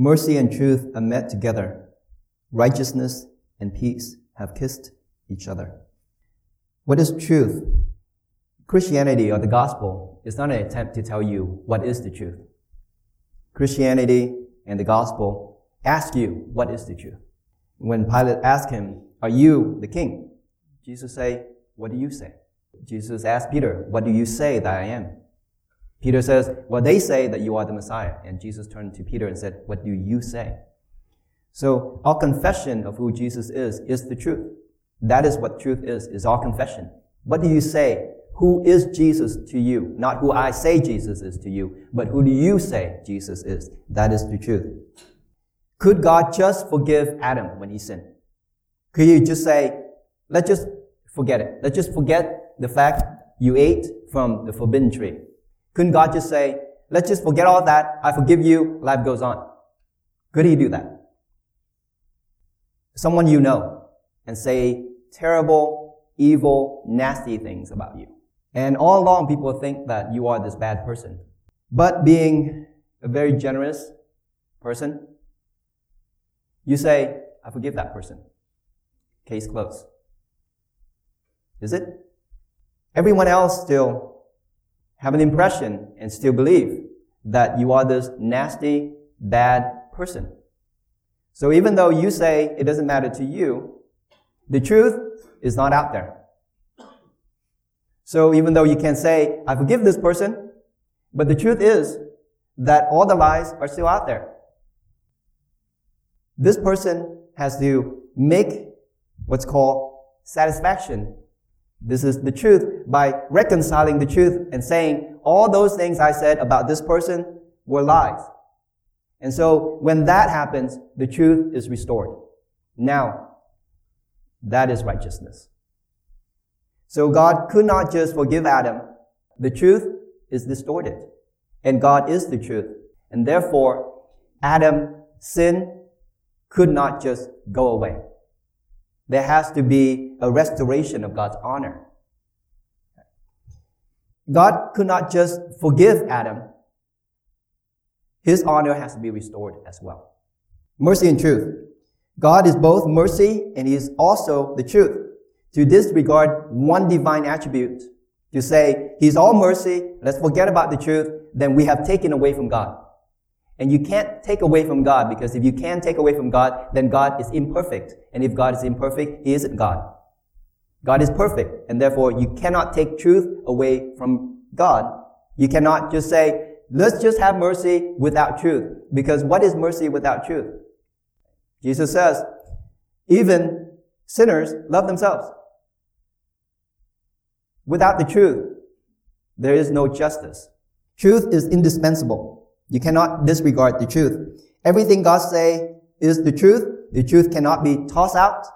Mercy and truth are met together. Righteousness and peace have kissed each other. What is truth? Christianity or the gospel is not an attempt to tell you what is the truth. Christianity and the gospel ask you what is the truth. When Pilate asked him, are you the king? Jesus say, what do you say? Jesus asked Peter, what do you say that I am? Peter says, well, they say that you are the Messiah. And Jesus turned to Peter and said, what do you say? So our confession of who Jesus is, is the truth. That is what truth is, is our confession. What do you say? Who is Jesus to you? Not who I say Jesus is to you, but who do you say Jesus is? That is the truth. Could God just forgive Adam when he sinned? Could you just say, let's just forget it. Let's just forget the fact you ate from the forbidden tree. Couldn't God just say, let's just forget all that. I forgive you. Life goes on. Could he do that? Someone you know and say terrible, evil, nasty things about you. And all along people think that you are this bad person. But being a very generous person, you say, I forgive that person. Case closed. Is it? Everyone else still have an impression and still believe that you are this nasty, bad person. So even though you say it doesn't matter to you, the truth is not out there. So even though you can say, I forgive this person, but the truth is that all the lies are still out there. This person has to make what's called satisfaction. This is the truth by reconciling the truth and saying all those things I said about this person were lies. And so when that happens, the truth is restored. Now, that is righteousness. So God could not just forgive Adam. The truth is distorted. And God is the truth. And therefore, Adam's sin could not just go away. There has to be a restoration of God's honor. God could not just forgive Adam. His honor has to be restored as well. Mercy and truth. God is both mercy and he is also the truth. To disregard one divine attribute, to say he's all mercy, let's forget about the truth, then we have taken away from God. And you can't take away from God because if you can take away from God, then God is imperfect. And if God is imperfect, He isn't God. God is perfect. And therefore, you cannot take truth away from God. You cannot just say, let's just have mercy without truth. Because what is mercy without truth? Jesus says, even sinners love themselves. Without the truth, there is no justice. Truth is indispensable. You cannot disregard the truth. Everything God say is the truth. The truth cannot be tossed out.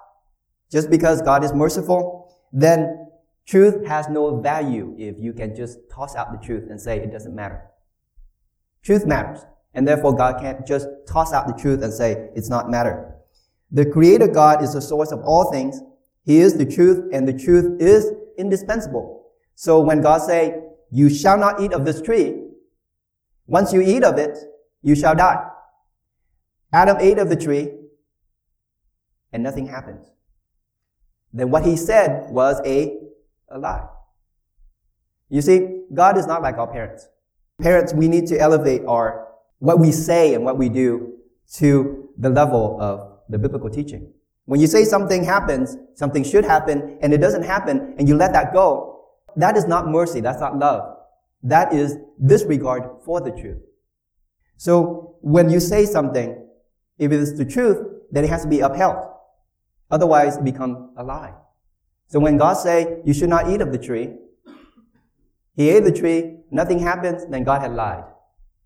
Just because God is merciful, then truth has no value if you can just toss out the truth and say it doesn't matter. Truth matters. And therefore God can't just toss out the truth and say it's not matter. The creator God is the source of all things. He is the truth and the truth is indispensable. So when God say, you shall not eat of this tree, once you eat of it, you shall die. Adam ate of the tree, and nothing happened. Then what he said was a, a lie. You see, God is not like our parents. Parents, we need to elevate our, what we say and what we do to the level of the biblical teaching. When you say something happens, something should happen, and it doesn't happen, and you let that go, that is not mercy. That's not love. That is disregard for the truth. So when you say something, if it is the truth, then it has to be upheld. Otherwise, it becomes a lie. So when God say you should not eat of the tree, he ate the tree, nothing happened, then God had lied.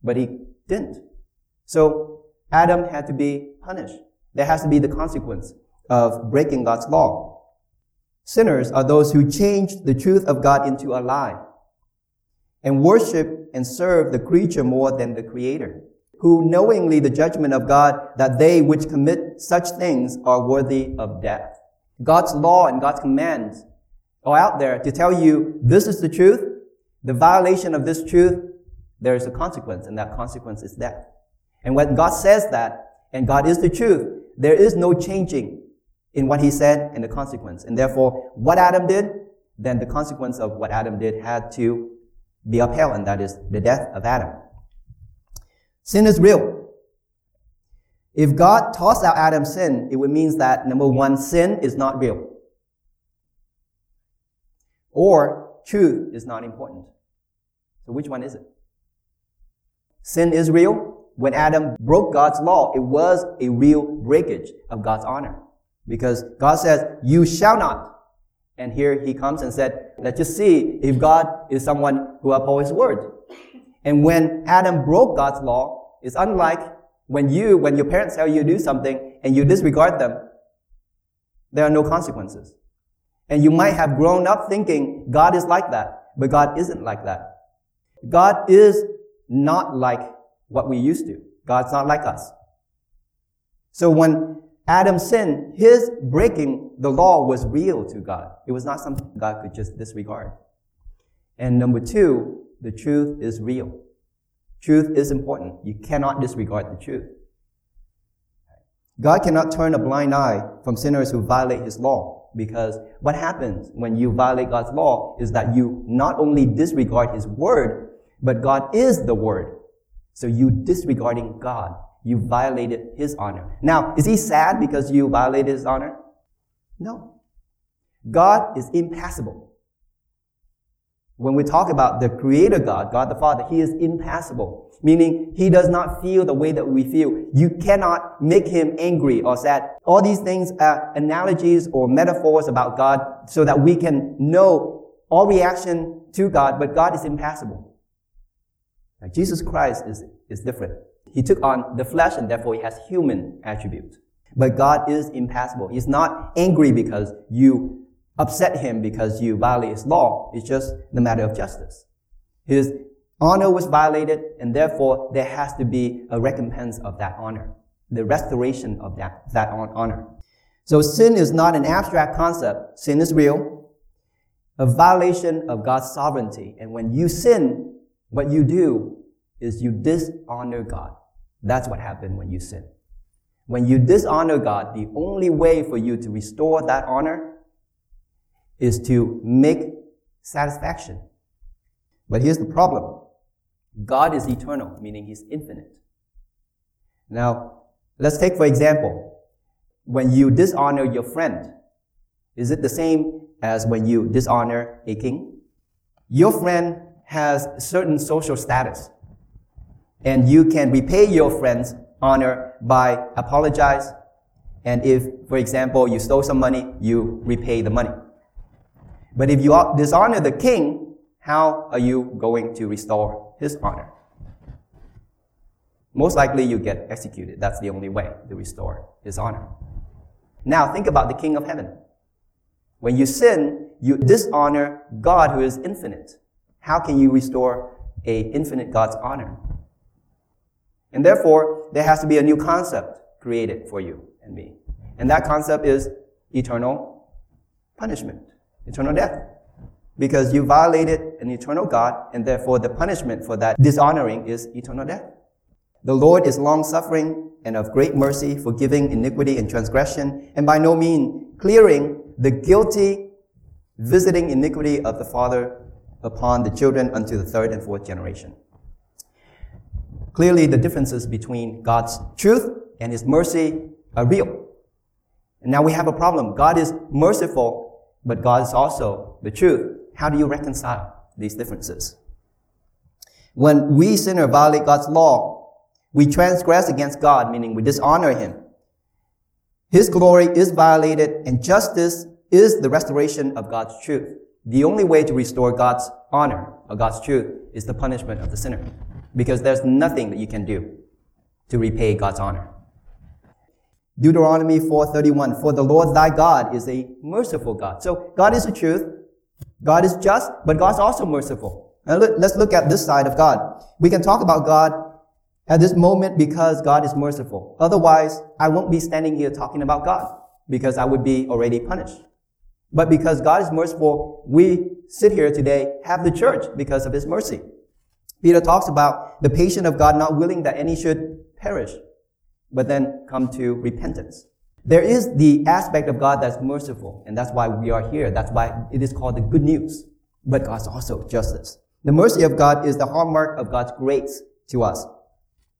But he didn't. So Adam had to be punished. There has to be the consequence of breaking God's law. Sinners are those who change the truth of God into a lie and worship and serve the creature more than the creator, who knowingly the judgment of God that they which commit such things are worthy of death. God's law and God's commands are out there to tell you this is the truth. The violation of this truth, there is a consequence, and that consequence is death. And when God says that, and God is the truth, there is no changing in what he said and the consequence. And therefore, what Adam did, then the consequence of what Adam did had to be upheld, and that is the death of Adam. Sin is real. If God tossed out Adam's sin, it would mean that number one, sin is not real. Or truth is not important. So which one is it? Sin is real. When Adam broke God's law, it was a real breakage of God's honor. Because God says, you shall not. And here he comes and said, let's just see if God is someone who upholds his word. And when Adam broke God's law, it's unlike when you, when your parents tell you to do something and you disregard them, there are no consequences. And you might have grown up thinking God is like that, but God isn't like that. God is not like what we used to. God's not like us. So when Adam sinned, his breaking the law was real to God. It was not something God could just disregard. And number two, the truth is real. Truth is important. You cannot disregard the truth. God cannot turn a blind eye from sinners who violate his law because what happens when you violate God's law is that you not only disregard his word, but God is the word. So you disregarding God, you violated his honor. Now, is he sad because you violated his honor? No. God is impassible. When we talk about the creator God, God the Father, he is impassible, meaning he does not feel the way that we feel. You cannot make him angry or sad. All these things are analogies or metaphors about God so that we can know all reaction to God, but God is impassible. Now, Jesus Christ is, is different. He took on the flesh and therefore he has human attributes. But God is impassible. He's not angry because you upset him because you violate his law. It's just the matter of justice. His honor was violated and therefore there has to be a recompense of that honor. The restoration of that, that honor. So sin is not an abstract concept. Sin is real. A violation of God's sovereignty. And when you sin, what you do is you dishonor God. That's what happened when you sin. When you dishonor God, the only way for you to restore that honor is to make satisfaction. But here's the problem. God is eternal, meaning He's infinite. Now, let's take for example, when you dishonor your friend, is it the same as when you dishonor a king? Your friend has certain social status. And you can repay your friend's honor by apologize. And if, for example, you stole some money, you repay the money. But if you dishonor the king, how are you going to restore his honor? Most likely you get executed. That's the only way to restore his honor. Now think about the king of heaven. When you sin, you dishonor God who is infinite. How can you restore a infinite God's honor? And therefore, there has to be a new concept created for you and me. And that concept is eternal punishment, eternal death. Because you violated an eternal God, and therefore the punishment for that dishonoring is eternal death. The Lord is long suffering and of great mercy, forgiving iniquity and transgression, and by no means clearing the guilty, visiting iniquity of the father upon the children unto the third and fourth generation. Clearly, the differences between God's truth and His mercy are real. And now we have a problem. God is merciful, but God is also the truth. How do you reconcile these differences? When we sinner violate God's law, we transgress against God, meaning we dishonor Him. His glory is violated and justice is the restoration of God's truth. The only way to restore God's honor or God's truth is the punishment of the sinner. Because there's nothing that you can do to repay God's honor. Deuteronomy 4:31 For the Lord thy God is a merciful God. So God is the truth. God is just, but God's also merciful. Now let's look at this side of God. We can talk about God at this moment because God is merciful. Otherwise, I won't be standing here talking about God because I would be already punished. But because God is merciful, we sit here today, have the church because of His mercy. Peter talks about the patience of God not willing that any should perish, but then come to repentance. There is the aspect of God that's merciful, and that's why we are here. That's why it is called the good news. But God's also justice. The mercy of God is the hallmark of God's grace to us.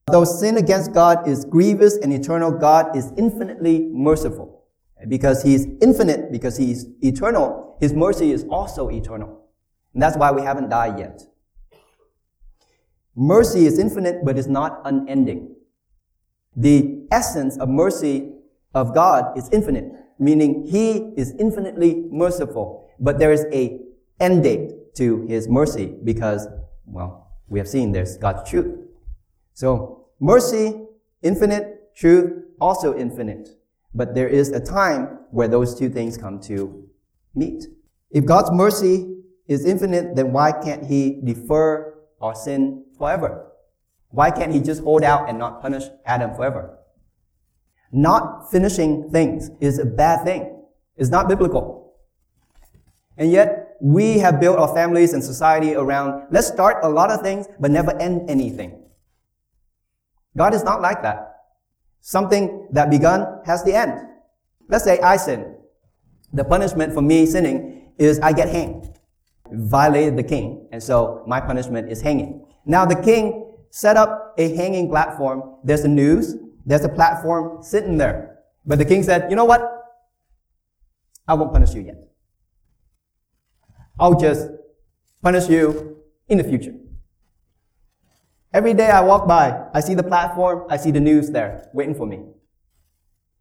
Though sin against God is grievous and eternal, God is infinitely merciful. Because He is infinite, because He is eternal, His mercy is also eternal. And that's why we haven't died yet. Mercy is infinite, but is not unending. The essence of mercy of God is infinite, meaning He is infinitely merciful. But there is a end date to His mercy because, well, we have seen there's God's truth. So, mercy, infinite, truth, also infinite. But there is a time where those two things come to meet. If God's mercy is infinite, then why can't He defer our sin forever? Why can't He just hold out and not punish Adam forever? Not finishing things is a bad thing. It's not biblical. And yet, we have built our families and society around, let's start a lot of things, but never end anything. God is not like that. Something that begun has the end. Let's say I sin. The punishment for me sinning is I get hanged. Violated the king, and so my punishment is hanging. Now the king set up a hanging platform. There's the news, there's a platform sitting there. But the king said, you know what? I won't punish you yet. I'll just punish you in the future. Every day I walk by, I see the platform, I see the news there waiting for me.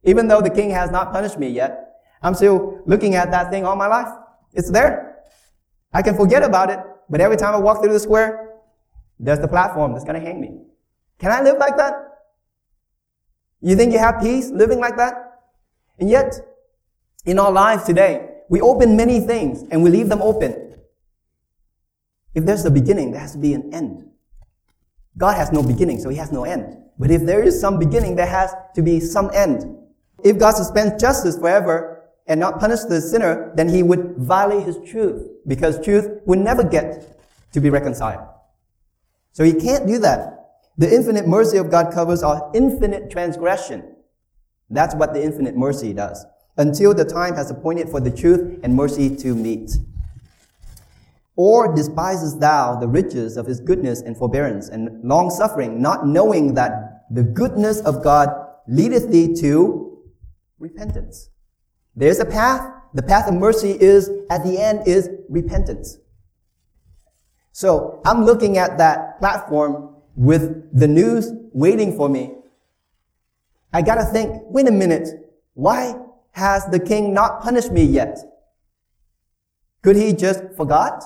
Even though the king has not punished me yet, I'm still looking at that thing all my life. It's there. I can forget about it, but every time I walk through the square, there's the platform that's gonna hang me. Can I live like that? You think you have peace living like that? And yet, in our lives today, we open many things and we leave them open. If there's a beginning, there has to be an end. God has no beginning, so he has no end. But if there is some beginning, there has to be some end. If God suspends justice forever and not punish the sinner, then he would violate his truth because truth would never get to be reconciled. So he can't do that. The infinite mercy of God covers our infinite transgression. That's what the infinite mercy does. Until the time has appointed for the truth and mercy to meet. Or despises thou the riches of his goodness and forbearance and long suffering, not knowing that the goodness of God leadeth thee to repentance. There's a path. The path of mercy is, at the end, is repentance. So I'm looking at that platform with the news waiting for me. I gotta think, wait a minute, why has the king not punished me yet? Could he just forgot?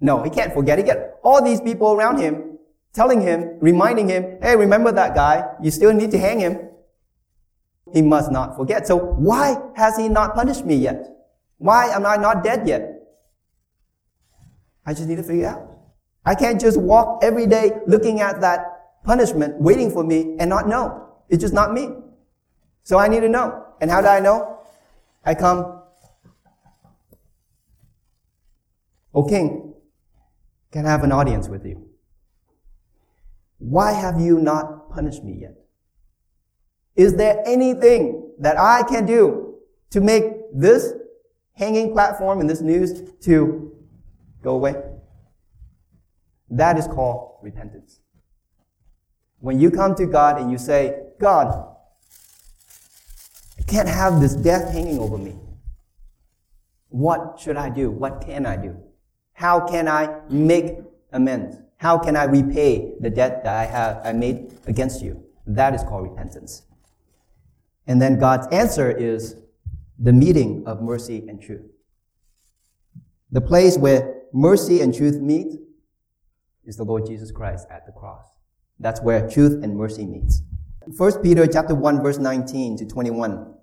No, he can't forget. He get all these people around him telling him, reminding him, hey, remember that guy? You still need to hang him. He must not forget. So why has he not punished me yet? Why am I not dead yet? I just need to figure out. I can't just walk every day looking at that punishment waiting for me and not know. It's just not me. So I need to know. And how do I know? I come, O king, can I have an audience with you? Why have you not punished me yet? Is there anything that I can do to make this hanging platform and this news to go away? That is called repentance. When you come to God and you say, God, I can't have this death hanging over me. What should I do? What can I do? How can I make amends? How can I repay the debt that I have I made against you? That is called repentance. And then God's answer is the meeting of mercy and truth. The place where mercy and truth meet is the Lord Jesus Christ at the cross. That's where truth and mercy meets. 1 Peter chapter 1 verse 19 to 21.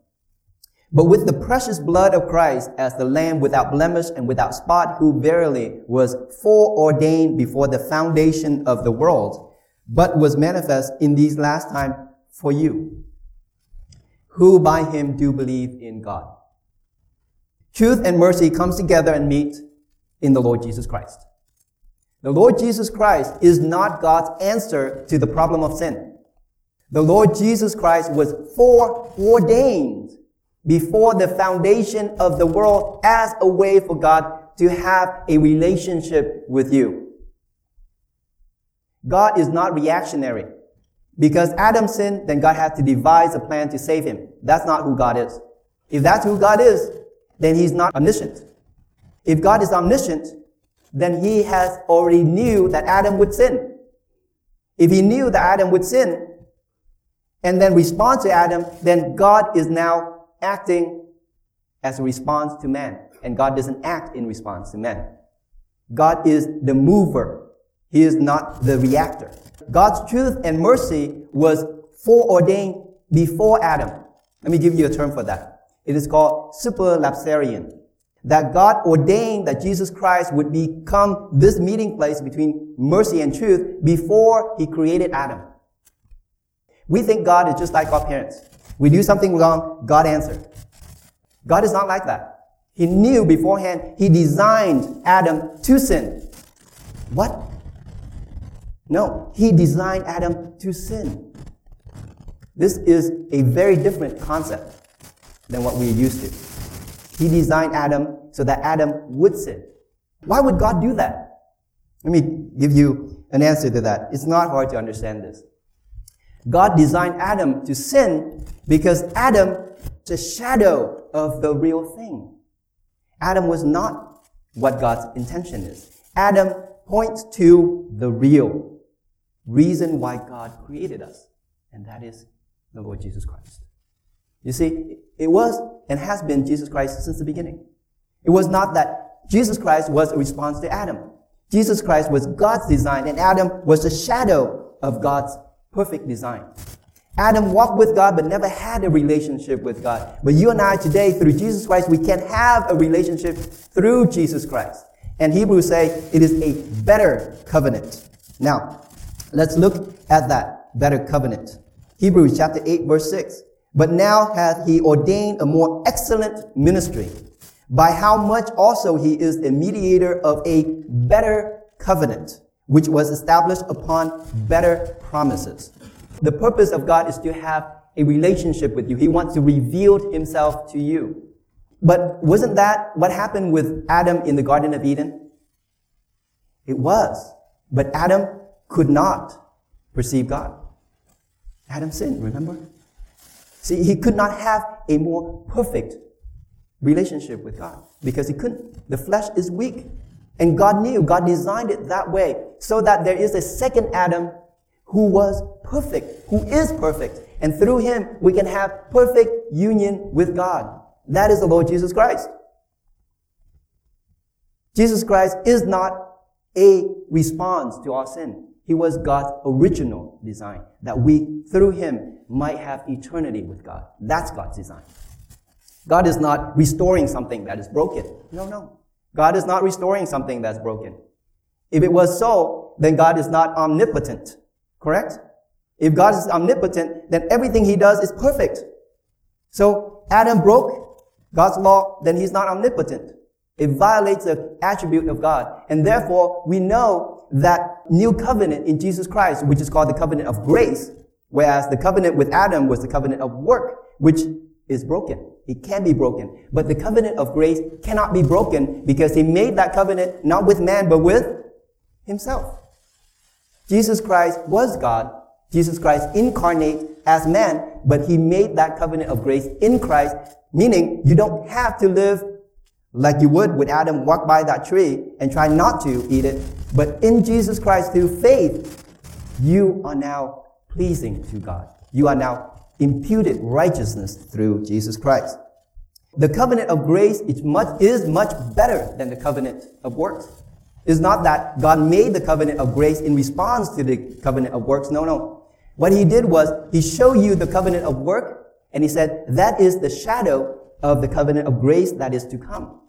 But with the precious blood of Christ as the lamb without blemish and without spot, who verily was foreordained before the foundation of the world, but was manifest in these last times for you, who by him do believe in God. Truth and mercy comes together and meet in the Lord Jesus Christ. The Lord Jesus Christ is not God's answer to the problem of sin. The Lord Jesus Christ was foreordained before the foundation of the world as a way for God to have a relationship with you. God is not reactionary. Because Adam sinned, then God had to devise a plan to save him. That's not who God is. If that's who God is, then he's not omniscient. If God is omniscient, then he has already knew that Adam would sin. If he knew that Adam would sin and then respond to Adam, then God is now acting as a response to man. And God doesn't act in response to man. God is the mover. He is not the reactor. God's truth and mercy was foreordained before Adam. Let me give you a term for that. It is called superlapsarian. That God ordained that Jesus Christ would become this meeting place between mercy and truth before he created Adam. We think God is just like our parents. We do something wrong, God answered. God is not like that. He knew beforehand, He designed Adam to sin. What? No, he designed Adam to sin. This is a very different concept than what we're used to. He designed Adam so that Adam would sin. Why would God do that? Let me give you an answer to that. It's not hard to understand this. God designed Adam to sin because Adam is a shadow of the real thing. Adam was not what God's intention is. Adam points to the real reason why God created us, and that is the Lord Jesus Christ. You see, it was and has been Jesus Christ since the beginning. It was not that Jesus Christ was a response to Adam. Jesus Christ was God's design, and Adam was the shadow of God's perfect design. Adam walked with God but never had a relationship with God. But you and I today, through Jesus Christ, we can have a relationship through Jesus Christ. And Hebrews say it is a better covenant. Now, Let's look at that better covenant. Hebrews chapter 8 verse 6. But now hath he ordained a more excellent ministry, by how much also he is the mediator of a better covenant, which was established upon better promises. The purpose of God is to have a relationship with you. He wants to reveal himself to you. But wasn't that what happened with Adam in the Garden of Eden? It was. But Adam could not perceive God. Adam sinned, remember? See, he could not have a more perfect relationship with God because he couldn't. The flesh is weak. And God knew, God designed it that way so that there is a second Adam who was perfect, who is perfect. And through him, we can have perfect union with God. That is the Lord Jesus Christ. Jesus Christ is not a response to our sin. He was God's original design, that we, through Him, might have eternity with God. That's God's design. God is not restoring something that is broken. No, no. God is not restoring something that's broken. If it was so, then God is not omnipotent. Correct? If God is omnipotent, then everything He does is perfect. So Adam broke God's law, then He's not omnipotent. It violates the attribute of God. And therefore, we know that new covenant in Jesus Christ, which is called the covenant of grace, whereas the covenant with Adam was the covenant of work, which is broken. It can be broken. But the covenant of grace cannot be broken because he made that covenant not with man, but with himself. Jesus Christ was God. Jesus Christ incarnate as man, but he made that covenant of grace in Christ, meaning you don't have to live like you would with Adam walk by that tree and try not to eat it. But in Jesus Christ, through faith, you are now pleasing to God. You are now imputed righteousness through Jesus Christ. The covenant of grace is much, is much better than the covenant of works. It's not that God made the covenant of grace in response to the covenant of works. No, no. What he did was he showed you the covenant of work and he said that is the shadow of the covenant of grace that is to come.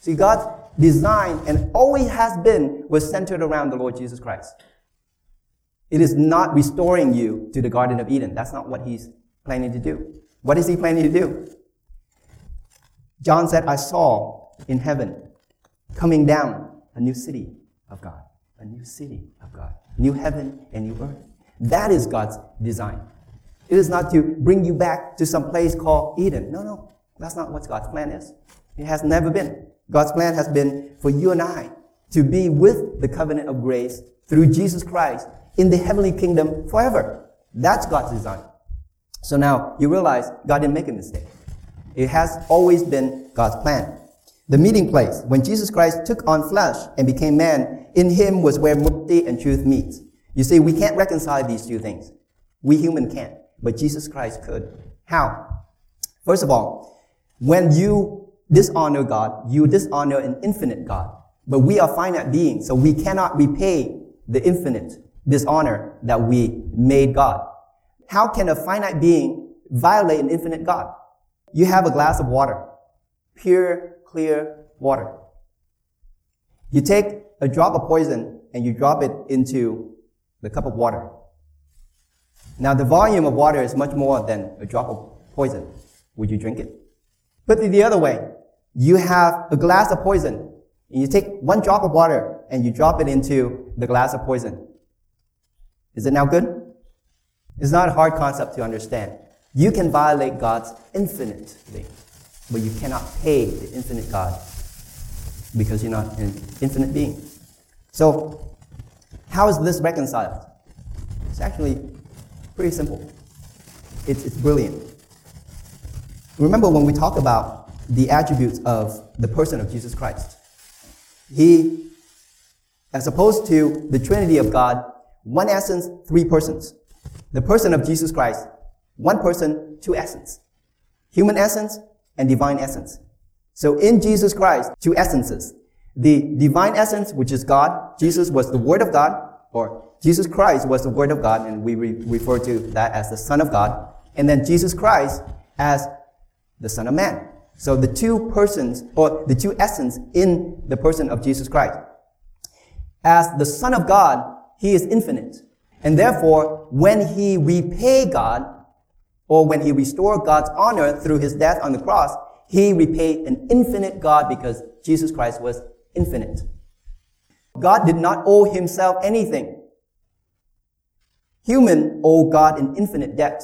See, God's design and always has been was centered around the Lord Jesus Christ. It is not restoring you to the Garden of Eden. That's not what he's planning to do. What is he planning to do? John said, I saw in heaven coming down a new city of God. A new city of God. New heaven and new earth. That is God's design. It is not to bring you back to some place called Eden. No, no. That's not what God's plan is. It has never been. God's plan has been for you and I to be with the covenant of grace through Jesus Christ in the heavenly kingdom forever. That's God's design. So now you realize God didn't make a mistake. It has always been God's plan. The meeting place, when Jesus Christ took on flesh and became man, in him was where mercy and truth meet. You see, we can't reconcile these two things. We human can't, but Jesus Christ could. How? First of all, when you dishonor God, you dishonor an infinite God. But we are finite beings, so we cannot repay the infinite dishonor that we made God. How can a finite being violate an infinite God? You have a glass of water, pure, clear water. You take a drop of poison and you drop it into the cup of water. Now the volume of water is much more than a drop of poison. Would you drink it? Put it the other way. You have a glass of poison and you take one drop of water and you drop it into the glass of poison. Is it now good? It's not a hard concept to understand. You can violate God's infinitely, but you cannot pay the infinite God because you're not an infinite being. So, how is this reconciled? It's actually pretty simple. It's, it's brilliant. Remember when we talk about the attributes of the person of Jesus Christ? He, as opposed to the Trinity of God, one essence, three persons. The person of Jesus Christ, one person, two essence. Human essence and divine essence. So in Jesus Christ, two essences. The divine essence, which is God, Jesus was the Word of God, or Jesus Christ was the Word of God, and we re- refer to that as the Son of God. And then Jesus Christ as the Son of Man. So the two persons, or the two essence in the person of Jesus Christ. As the Son of God, He is infinite. And therefore, when He repay God, or when He restore God's honor through His death on the cross, He repaid an infinite God because Jesus Christ was infinite. God did not owe Himself anything. Human owe God an infinite debt.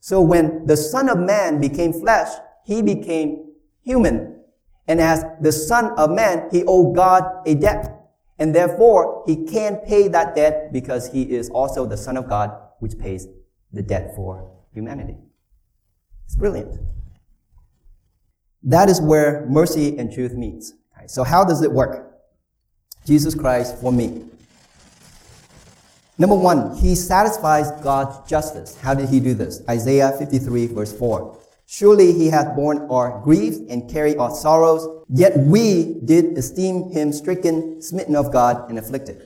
So when the Son of Man became flesh, he became human. And as the Son of Man, he owed God a debt. And therefore, he can't pay that debt because he is also the Son of God, which pays the debt for humanity. It's brilliant. That is where mercy and truth meets. So how does it work? Jesus Christ for me. Number one, he satisfies God's justice. How did he do this? Isaiah 53 verse 4. Surely he hath borne our griefs and carried our sorrows, yet we did esteem him stricken, smitten of God, and afflicted.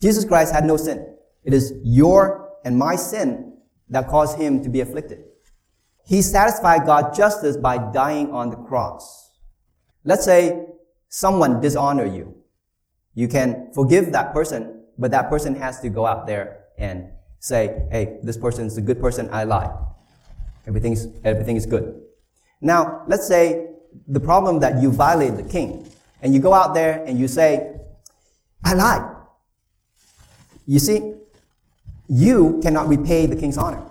Jesus Christ had no sin. It is your and my sin that caused him to be afflicted. He satisfied God's justice by dying on the cross. Let's say someone dishonor you. You can forgive that person, but that person has to go out there and say, hey, this person is a good person, I lie. Everything's, everything is good. Now, let's say the problem that you violate the king, and you go out there and you say, I lied. You see, you cannot repay the king's honor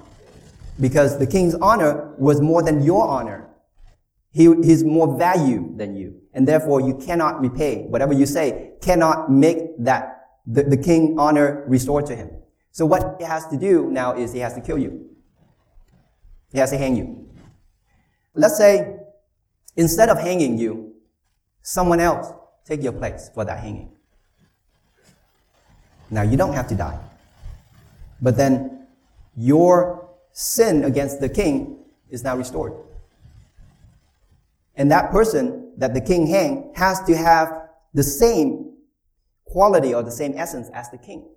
because the king's honor was more than your honor. He is more value than you. And therefore you cannot repay. Whatever you say cannot make that, the, the king honor restored to him. So what he has to do now is he has to kill you. He has to hang you. Let's say instead of hanging you, someone else take your place for that hanging. Now you don't have to die. But then your sin against the king is now restored. And that person that the king hang has to have the same quality or the same essence as the king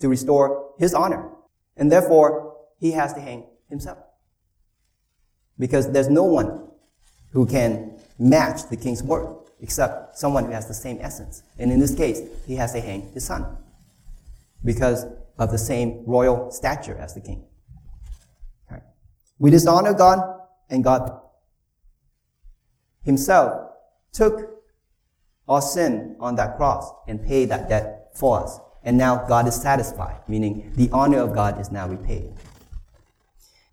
to restore his honor. And therefore, he has to hang himself because there's no one who can match the king's word except someone who has the same essence. And in this case, he has to hang his son because of the same royal stature as the king. Right. We dishonor God, and God himself took our sin on that cross and paid that debt for us. And now God is satisfied, meaning the honor of God is now repaid.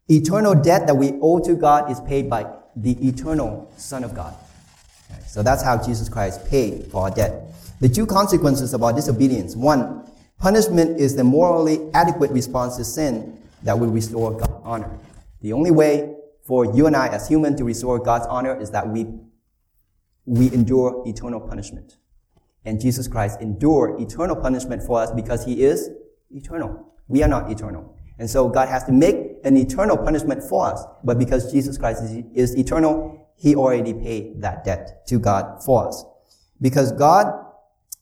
Eternal debt that we owe to God is paid by the eternal Son of God. Okay, so that's how Jesus Christ paid for our debt. The two consequences of our disobedience. One, punishment is the morally adequate response to sin that will restore God's honor. The only way for you and I as human to restore God's honor is that we, we endure eternal punishment. And Jesus Christ endured eternal punishment for us because he is eternal. We are not eternal. And so God has to make an eternal punishment for us. But because Jesus Christ is, is eternal, he already paid that debt to God for us. Because God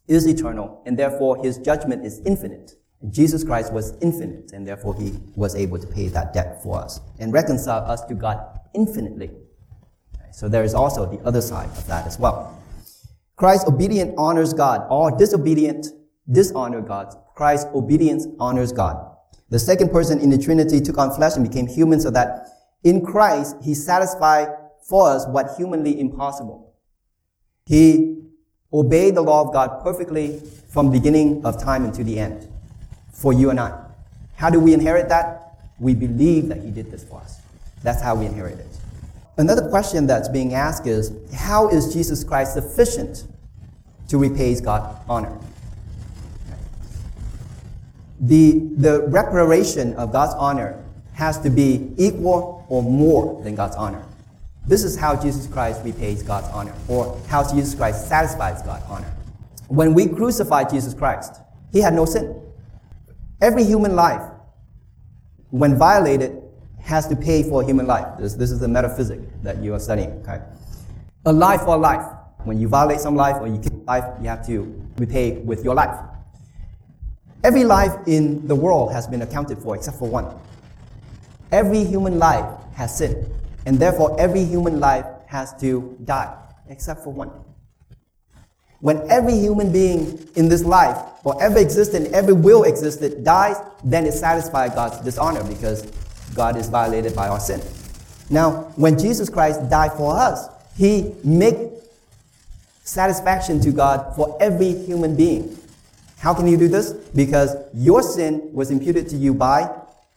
is eternal and therefore his judgment is infinite. Jesus Christ was infinite and therefore he was able to pay that debt for us and reconcile us to God infinitely. So there is also the other side of that as well. Christ obedient honors God. All disobedient dishonor God. Christ's obedience honors God. The second person in the Trinity took on flesh and became human so that in Christ, he satisfied for us what humanly impossible. He obeyed the law of God perfectly from beginning of time until the end for you and I. How do we inherit that? We believe that he did this for us. That's how we inherit it. Another question that's being asked is, how is Jesus Christ sufficient to repay God's honor? The, the reparation of God's honor has to be equal or more than God's honor. This is how Jesus Christ repays God's honor, or how Jesus Christ satisfies God's honor. When we crucified Jesus Christ, he had no sin. Every human life, when violated, has to pay for human life. This, this is the metaphysic that you are studying. Okay? A life for a life. When you violate some life or you kill life, you have to repay with your life. Every life in the world has been accounted for except for one. Every human life has sinned, and therefore every human life has to die except for one. When every human being in this life, or ever existed, every will existed, dies, then it satisfies God's dishonor because God is violated by our sin. Now, when Jesus Christ died for us, He made satisfaction to God for every human being. How can you do this? Because your sin was imputed to you by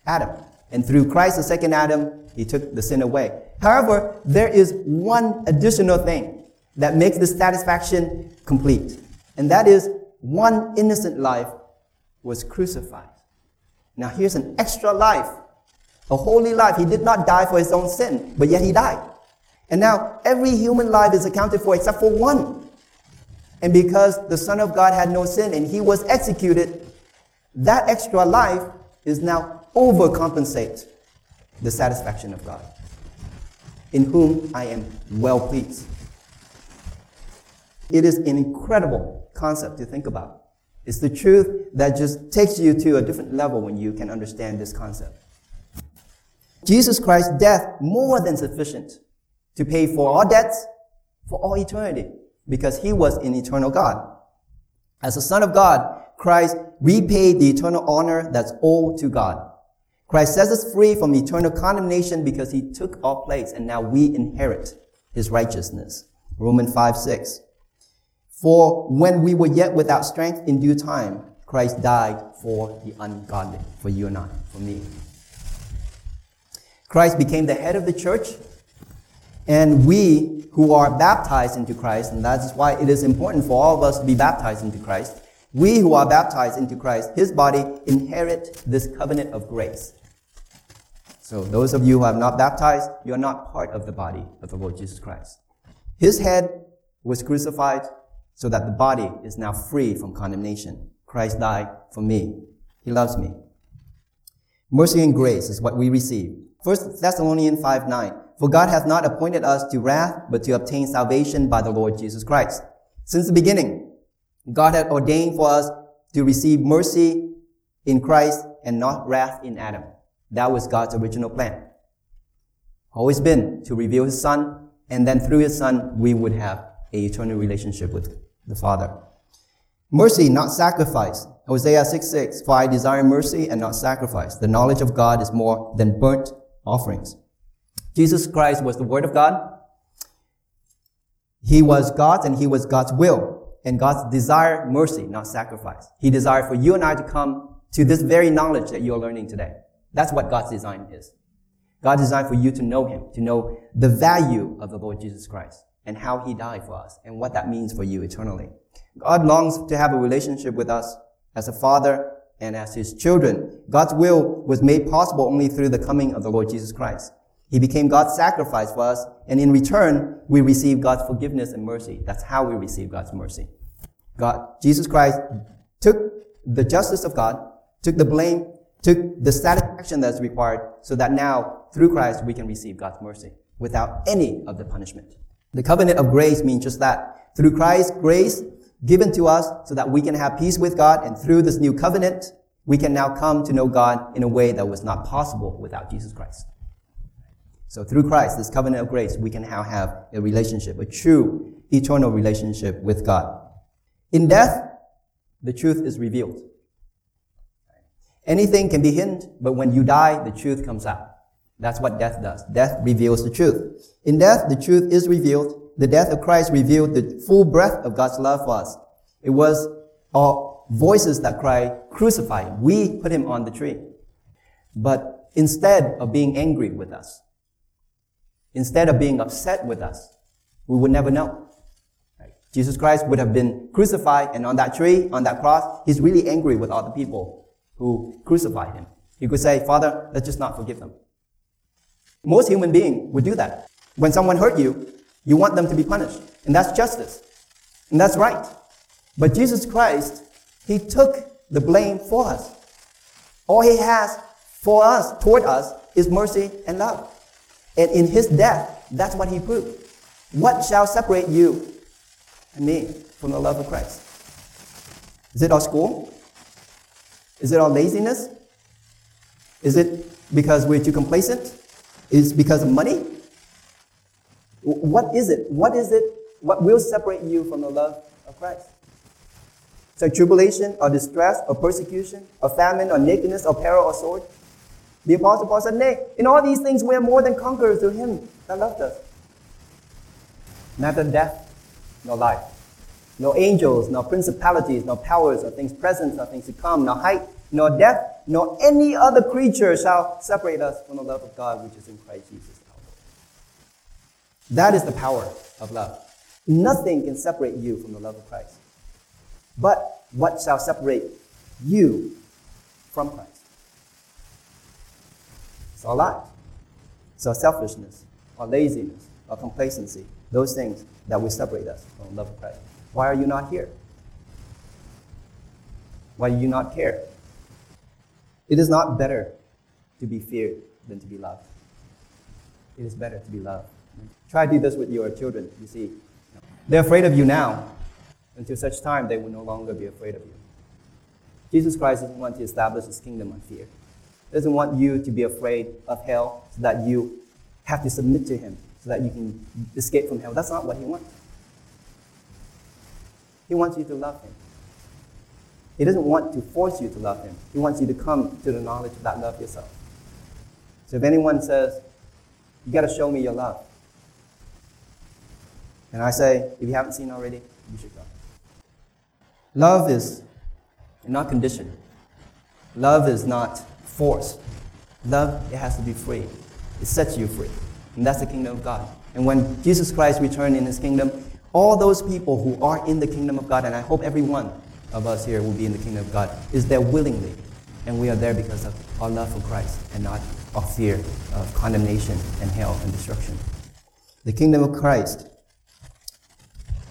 Adam. And through Christ, the second Adam, he took the sin away. However, there is one additional thing that makes this satisfaction complete. And that is one innocent life was crucified. Now here's an extra life, a holy life. He did not die for his own sin, but yet he died. And now every human life is accounted for except for one. And because the Son of God had no sin and he was executed, that extra life is now overcompensate the satisfaction of God, in whom I am well pleased. It is an incredible concept to think about. It's the truth that just takes you to a different level when you can understand this concept. Jesus Christ's death more than sufficient to pay for all debts for all eternity because he was an eternal God. As a son of God, Christ repaid the eternal honor that's owed to God. Christ sets us free from eternal condemnation because he took our place and now we inherit his righteousness. Romans 5, 6. For when we were yet without strength in due time, Christ died for the ungodly, for you and I, for me. Christ became the head of the church, and we who are baptized into Christ, and that is why it is important for all of us to be baptized into Christ. We who are baptized into Christ, his body, inherit this covenant of grace. So those of you who have not baptized, you are not part of the body of the Lord Jesus Christ. His head was crucified so that the body is now free from condemnation. Christ died for me. He loves me. Mercy and grace is what we receive. 1 Thessalonians 5 9. For God hath not appointed us to wrath, but to obtain salvation by the Lord Jesus Christ. Since the beginning, God had ordained for us to receive mercy in Christ and not wrath in Adam. That was God's original plan. Always been to reveal His Son, and then through His Son, we would have a eternal relationship with the Father. Mercy, not sacrifice. Hosea 6 6. For I desire mercy and not sacrifice. The knowledge of God is more than burnt offerings. Jesus Christ was the Word of God. He was God and He was God's will and God's desire mercy, not sacrifice. He desired for you and I to come to this very knowledge that you are learning today. That's what God's design is. God designed for you to know Him, to know the value of the Lord Jesus Christ and how He died for us and what that means for you eternally. God longs to have a relationship with us as a father and as His children. God's will was made possible only through the coming of the Lord Jesus Christ. He became God's sacrifice for us, and in return, we receive God's forgiveness and mercy. That's how we receive God's mercy. God, Jesus Christ took the justice of God, took the blame, took the satisfaction that's required, so that now, through Christ, we can receive God's mercy without any of the punishment. The covenant of grace means just that. Through Christ's grace given to us so that we can have peace with God, and through this new covenant, we can now come to know God in a way that was not possible without Jesus Christ. So through Christ, this covenant of grace, we can now have a relationship, a true eternal relationship with God. In death, the truth is revealed. Anything can be hidden, but when you die, the truth comes out. That's what death does. Death reveals the truth. In death, the truth is revealed. The death of Christ revealed the full breadth of God's love for us. It was our voices that cry, crucify him. We put him on the tree. But instead of being angry with us, instead of being upset with us, we would never know. Right? Jesus Christ would have been crucified and on that tree, on that cross, he's really angry with all the people who crucified him. He could say, Father, let's just not forgive them. Most human beings would do that. When someone hurt you, you want them to be punished. And that's justice. And that's right. But Jesus Christ, He took the blame for us. All He has for us, toward us, is mercy and love. And in his death, that's what he proved. What shall separate you and me from the love of Christ? Is it our school? Is it our laziness? Is it because we're too complacent? Is it because of money? What is it? What is it? What will separate you from the love of Christ? So tribulation or distress or persecution or famine or nakedness or peril or sword? The Apostle Paul said, Nay, in all these things we are more than conquerors through him that loved us. Neither death nor life, no angels, nor principalities, nor powers, nor things present, nor things to come, nor height, nor depth, nor any other creature shall separate us from the love of God which is in Christ Jesus our Lord. That is the power of love. Nothing can separate you from the love of Christ. But what shall separate you from Christ? Our life. It's our selfishness, our laziness, our complacency, those things that will separate us from love of Christ. Why are you not here? Why do you not care? It is not better to be feared than to be loved. It is better to be loved. Try to do this with your children, you see. They're afraid of you now. Until such time, they will no longer be afraid of you. Jesus Christ doesn't want to establish his kingdom on fear doesn't want you to be afraid of hell so that you have to submit to him so that you can escape from hell. That's not what he wants. He wants you to love him. He doesn't want to force you to love him. He wants you to come to the knowledge of that love yourself. So if anyone says, You got to show me your love, and I say, If you haven't seen already, you should go. Love is not conditioned. Love is not force. Love, it has to be free. It sets you free. And that's the kingdom of God. And when Jesus Christ returned in his kingdom, all those people who are in the kingdom of God, and I hope every one of us here will be in the kingdom of God, is there willingly. And we are there because of our love for Christ and not our fear of condemnation and hell and destruction. The kingdom of Christ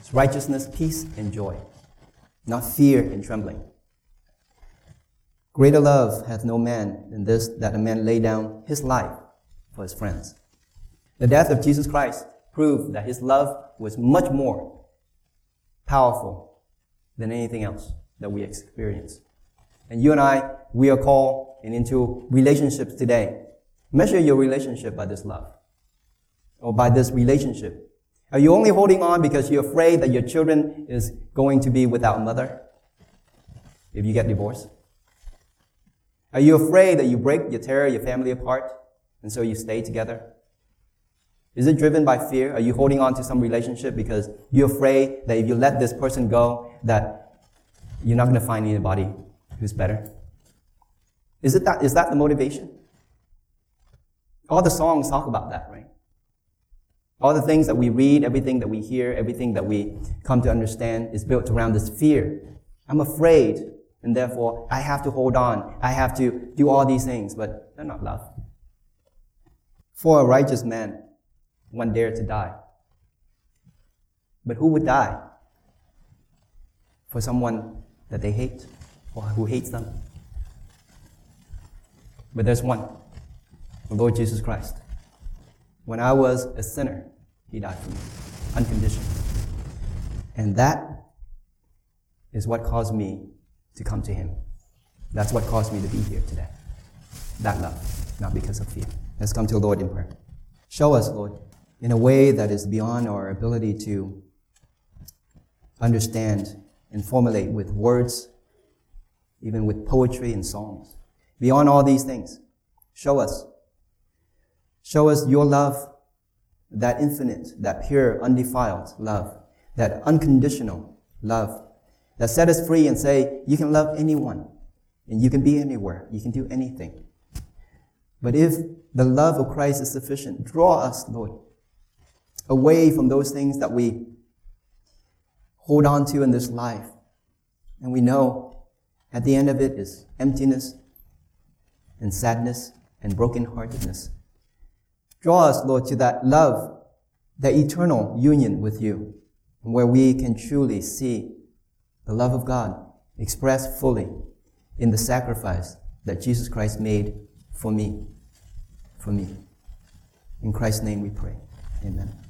is righteousness, peace, and joy, not fear and trembling. Greater love hath no man than this, that a man lay down his life for his friends. The death of Jesus Christ proved that his love was much more powerful than anything else that we experience. And you and I, we are called into relationships today. Measure your relationship by this love or by this relationship. Are you only holding on because you're afraid that your children is going to be without mother if you get divorced? Are you afraid that you break, you tear your family apart, and so you stay together? Is it driven by fear? Are you holding on to some relationship because you're afraid that if you let this person go, that you're not going to find anybody who's better? Is it that? Is that the motivation? All the songs talk about that, right? All the things that we read, everything that we hear, everything that we come to understand is built around this fear. I'm afraid, and therefore I have to hold on. I have to do all these things, but they're not love. For a righteous man, one dare to die. But who would die? For someone that they hate or who hates them. But there's one, the Lord Jesus Christ. When I was a sinner, He died for me, unconditionally. And that is what caused me to come to Him. That's what caused me to be here today. That love, not because of fear. Let's come to the Lord in prayer. Show us, Lord, in a way that is beyond our ability to understand and formulate with words, even with poetry and songs. Beyond all these things, show us. Show us your love, that infinite, that pure, undefiled love, that unconditional love that set us free and say, you can love anyone and you can be anywhere. You can do anything. But if the love of Christ is sufficient, draw us, Lord, away from those things that we hold on to in this life. And we know at the end of it is emptiness and sadness and brokenheartedness. Draw us, Lord, to that love, that eternal union with you, where we can truly see the love of God expressed fully in the sacrifice that Jesus Christ made for me. For me. In Christ's name we pray. Amen.